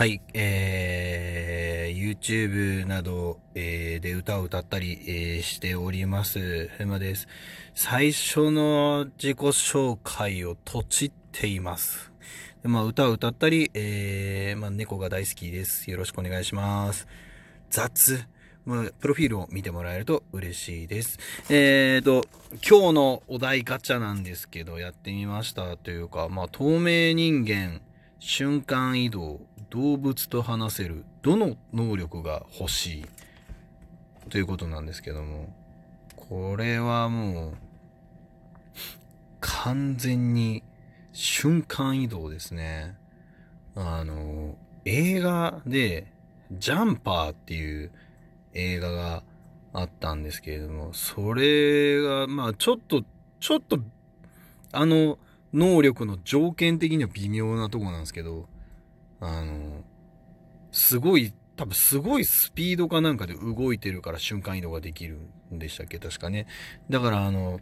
はい、えー、YouTube など、えー、で歌を歌ったり、えー、しております。ヘマです。最初の自己紹介をとちっています。でまあ、歌を歌ったり、えー、まあ、猫が大好きです。よろしくお願いします。雑。まあ、プロフィールを見てもらえると嬉しいです。えーと、今日のお題ガチャなんですけど、やってみましたというか、まあ、透明人間、瞬間移動、動物と話せる、どの能力が欲しい？ということなんですけども、これはもう、完全に瞬間移動ですね。あの、映画で、ジャンパーっていう映画があったんですけれども、それが、まあちょっと、ちょっと、あの、能力の条件的には微妙なとこなんですけど、あの、すごい、多分すごいスピードかなんかで動いてるから瞬間移動ができるんでしたっけ？確かね。だからあの、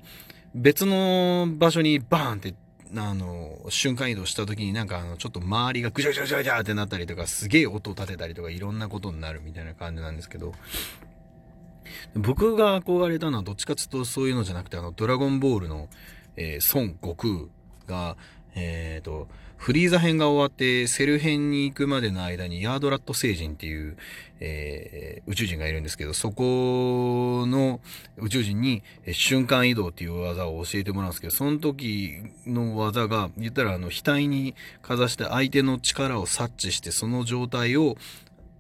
別の場所にバーンって、あの、瞬間移動した時になんかあの、ちょっと周りがぐちゃぐちゃぐちゃぐちゃってなったりとか、すげえ音立てたりとか、いろんなことになるみたいな感じなんですけど、僕が憧れたのはどっちかっていうとそういうのじゃなくて、あの、ドラゴンボールの、えー、孫悟空が、えっ、ー、と、フリーザ編が終わってセル編に行くまでの間にヤードラット星人っていう、えー、宇宙人がいるんですけど、そこの宇宙人に瞬間移動っていう技を教えてもらうんですけど、その時の技が、言ったらあの、額にかざして相手の力を察知して、その状態を、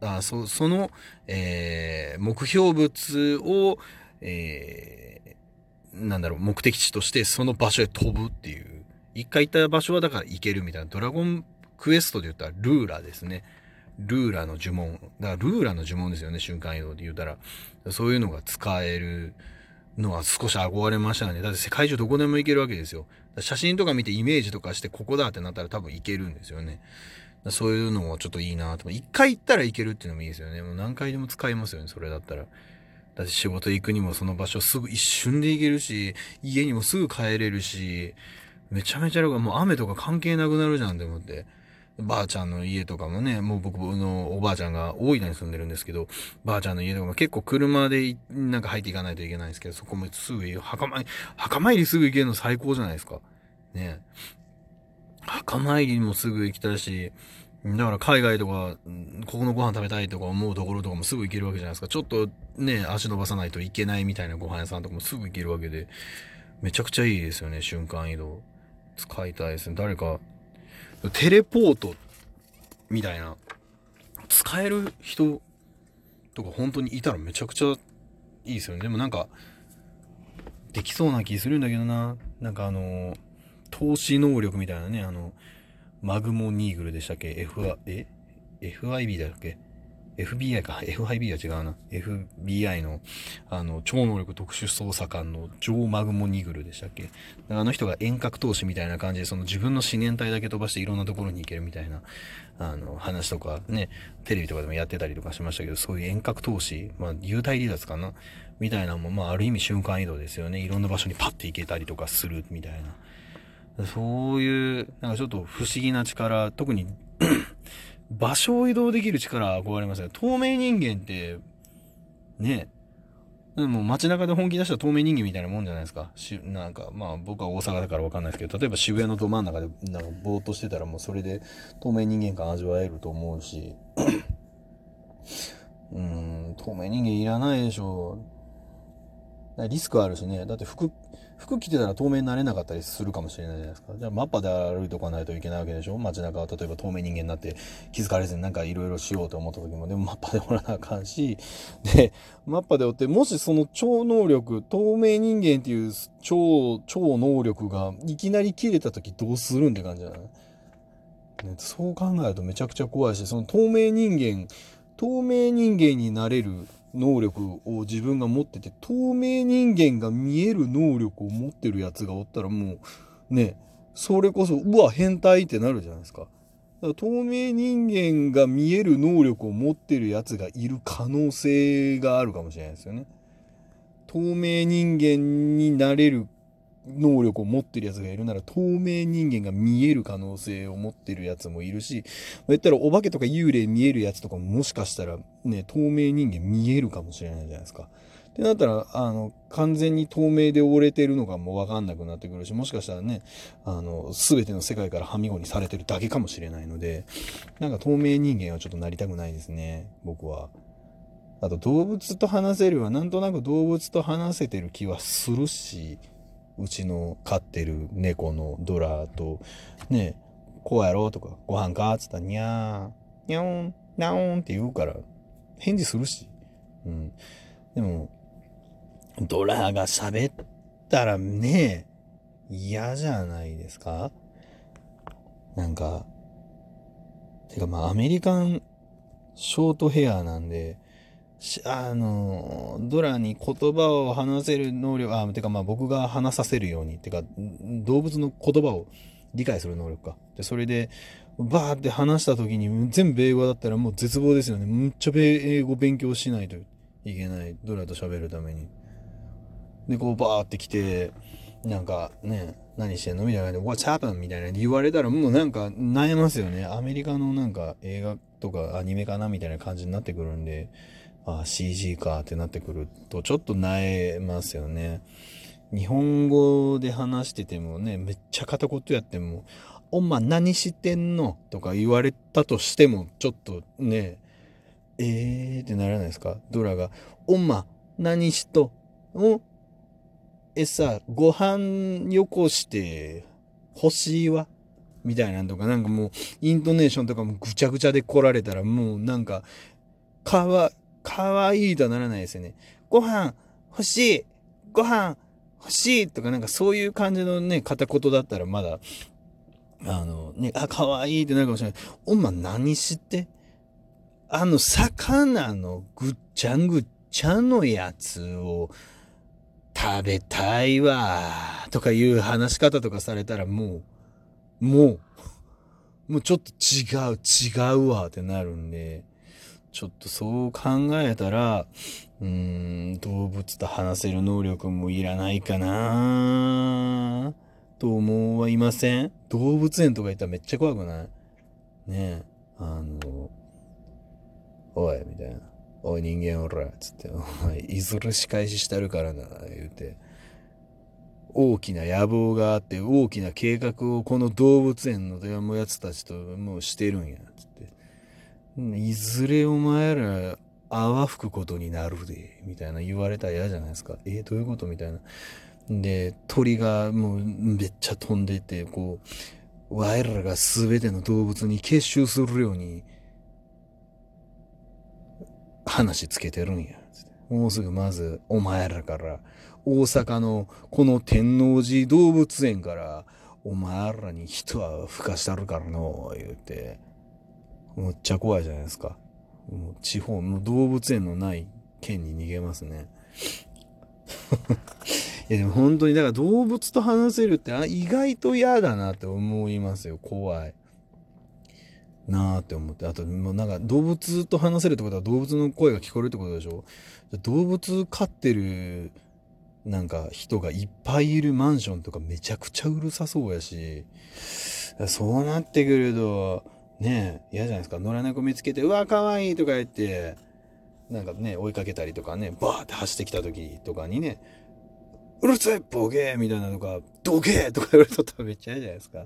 あそその、えー、目標物を、えー、なんだろう、目的地としてその場所へ飛ぶっていう。一回行った場所はだから行けるみたいな、ドラゴンクエストで言ったらルーラですね。ルーラの呪文。だからルーラの呪文ですよね、瞬間移動で言うたら。そういうのが使えるのは少し憧れましたね。だって世界中どこでも行けるわけですよ。写真とか見てイメージとかしてここだってなったら多分行けるんですよね。そういうのもちょっといいなと。一回行ったら行けるっていうのもいいですよね。もう何回でも使えますよね、それだったら。だって仕事行くにもその場所すぐ一瞬で行けるし、家にもすぐ帰れるし、めちゃめちゃ楽もう雨とか関係なくなるじゃんって思って。ばあちゃんの家とかもね、もう僕のおばあちゃんが大分に住んでるんですけど、ばあちゃんの家とかも結構車でなんか入っていかないといけないんですけど、そこもすぐ、墓参り、墓参りすぐ行けるの最高じゃないですか。ね墓参りもすぐ行きたいし、だから海外とか、ここのご飯食べたいとか思うところとかもすぐ行けるわけじゃないですか。ちょっとね、足伸ばさないといけないみたいなご飯屋さんとかもすぐ行けるわけで、めちゃくちゃいいですよね、瞬間移動。使いたいですね。誰か、テレポートみたいな、使える人とか本当にいたらめちゃくちゃいいですよね。でもなんか、できそうな気するんだけどな。なんかあの、投資能力みたいなね、あの、マグモニーグルでしたっけ ?F、え ?FIB だっけ？FBI か、FIB は違うな。FBI の、あの、超能力特殊捜査官のジョー・マグモニグルでしたっけ？あの人が遠隔投資みたいな感じで、その自分の思念体だけ飛ばしていろんなところに行けるみたいな、あの、話とかね、テレビとかでもやってたりとかしましたけど、そういう遠隔投資、まあ、幽体離脱かな？みたいなのも、まあ、ある意味瞬間移動ですよね。いろんな場所にパッて行けたりとかするみたいな。そういう、なんかちょっと不思議な力、特に場所を移動できる力は憧れますよ。透明人間って、ね、でも街中で本気出した透明人間みたいなもんじゃないですか？しなんか、まあ僕は大阪だからわかんないですけど、例えば渋谷のど真ん中でなんかぼーっとしてたらもうそれで透明人間感味わえると思うし、うん、透明人間いらないでしょ。リスクあるしね。だって服、服着てたら透明になれなかったりするかもしれないじゃないですか。じゃあマッパで歩いとかないといけないわけでしょ？街中は例えば透明人間になって気づかれずになんかいろいろしようと思った時も、でもマッパでおらなあかんし、で、マッパでおって、もしその超能力、透明人間っていう超、超能力がいきなり切れた時どうするんって感じじゃない、ね、そう考えるとめちゃくちゃ怖いし、その透明人間、透明人間になれる能力を自分が持ってて、透明人間が見える能力を持ってるやつがおったらもう、ね、それこそ、うわ、変態ってなるじゃないですか。だから透明人間が見える能力を持ってるやつがいる可能性があるかもしれないですよね。透明人間になれる、能力を持ってるやつがいるなら透明人間が見える可能性を持ってるやつもいるし、言ったらお化けとか幽霊見えるやつとかももしかしたらね、透明人間見えるかもしれないじゃないですか。ってなったら、あの、完全に透明で覆れてるのがもわかんなくなってくるし、もしかしたらね、あの、すべての世界からはみごにされてるだけかもしれないので、なんか透明人間はちょっとなりたくないですね、僕は。あと動物と話せるはなんとなく動物と話せてる気はするし、うちの飼ってる猫のドラと、ね、こうやろうとか、ご飯かっつったら、にゃー、にゃーん、なーんって言うから、返事するし。うん。でも、ドラが喋ったらね、嫌じゃないですか？なんか、てかまあアメリカンショートヘアなんで、あの、ドラに言葉を話せる能力、あ、てかまあ僕が話させるように、てか動物の言葉を理解する能力か。で、それで、バーって話した時に全部英語だったらもう絶望ですよね。むっちゃ英語勉強しないといけない。ドラと喋るために。で、こうバーって来て、なんかね、何してんの？みたいなで、What's happened? みたいな言われたらもうなんか悩ますよね。アメリカのなんか映画とかアニメかな？みたいな感じになってくるんで、あ CG かってなってくるとちょっと萎えますよね。日本語で話しててもね、めっちゃ片言やっても、お前何してんのとか言われたとしても、ちょっとね、えーってならないですか？ドラが、お前何しとん？えさ、ご飯よこして欲しいわ？みたいなんとか、なんかもう、イントネーションとかもぐちゃぐちゃで来られたら、もうなんか、かわ、かわいとはならないですよね。ご飯欲しいご飯欲しいとか、なんかそういう感じのね、片言だったらまだ、あの、ね、あ、かわいってなるかもしれない。お前何して？あの、魚のぐっちゃんぐっちゃんのやつを、食べたいわ、とかいう話し方とかされたらもう、もう、もうちょっと違う、違うわってなるんで、ちょっとそう考えたら、うーん、動物と話せる能力もいらないかなと思はいません？動物園とか行ったらめっちゃ怖くない？ねえ、あの、おい、みたいな。おい人間おら、つって、お前、いずれ仕返ししたるからな、言うて、大きな野望があって、大きな計画をこの動物園のやつたちともうしてるんや、つって。いずれお前ら泡吹くことになるで、みたいな言われたら嫌じゃないですか。えーどういうこと？みたいな。で、鳥がもうめっちゃ飛んでて、こう、我らが全ての動物に結集するように、話つけてるんや。もうすぐまずお前らから大阪のこの天王寺動物園からお前らに人は吹かしたるからの言うてむっちゃ怖いじゃないですか。もう地方の動物園のない県に逃げますね。いやでも本当にだから動物と話せるって意外と嫌だなって思いますよ。怖い。なーって思って。あと、もうなんか動物と話せるってことは動物の声が聞こえるってことでしょ。動物飼ってるなんか人がいっぱいいるマンションとかめちゃくちゃうるさそうやし、そうなってくると、ねえ、嫌じゃないですか。野良猫見つけて、うわ、かわいいとか言って、なんかね、追いかけたりとかね、バーって走ってきた時とかにね、うるせえボケーみたいなのが、どけとか言われとったらめっちゃ嫌じゃないですか。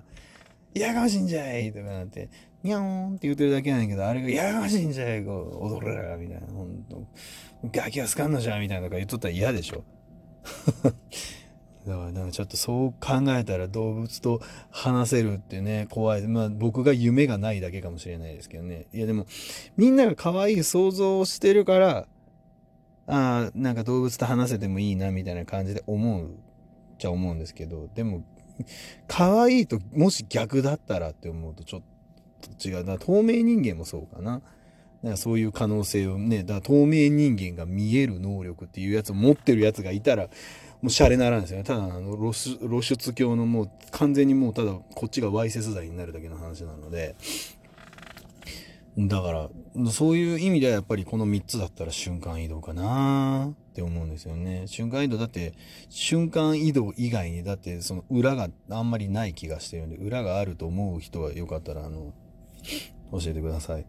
やかましいんじゃいとかなって、にゃーんって言ってるだけなんやけど、あれがやかましいんじゃいこう、踊れらみたいな、ほんと。ガキはすかんのじゃんみたいなとか言っとったら嫌でしょ。だからなんかちょっとそう考えたら動物と話せるってね、怖い。まあ僕が夢がないだけかもしれないですけどね。いやでも、みんなが可愛い想像をしてるから、ああ、なんか動物と話せてもいいなみたいな感じで思うじゃ思うんですけど、でも可愛いと、もし逆だったらって思うとちょっと違う。だ透明人間もそうかな。かそういう可能性をね、だ透明人間が見える能力っていうやつを持ってるやつがいたら、もうシャレならんですよね。ただ、あの露出、露出狂のもう完全にもうただこっちがわいせつ罪になるだけの話なので、だから、そういう意味ではやっぱりこの3つだったら瞬間移動かなって思うんですよね。瞬間移動だって瞬間移動以外にだってその裏があんまりない気がしてるんで裏があると思う人はよかったらあの教えてください。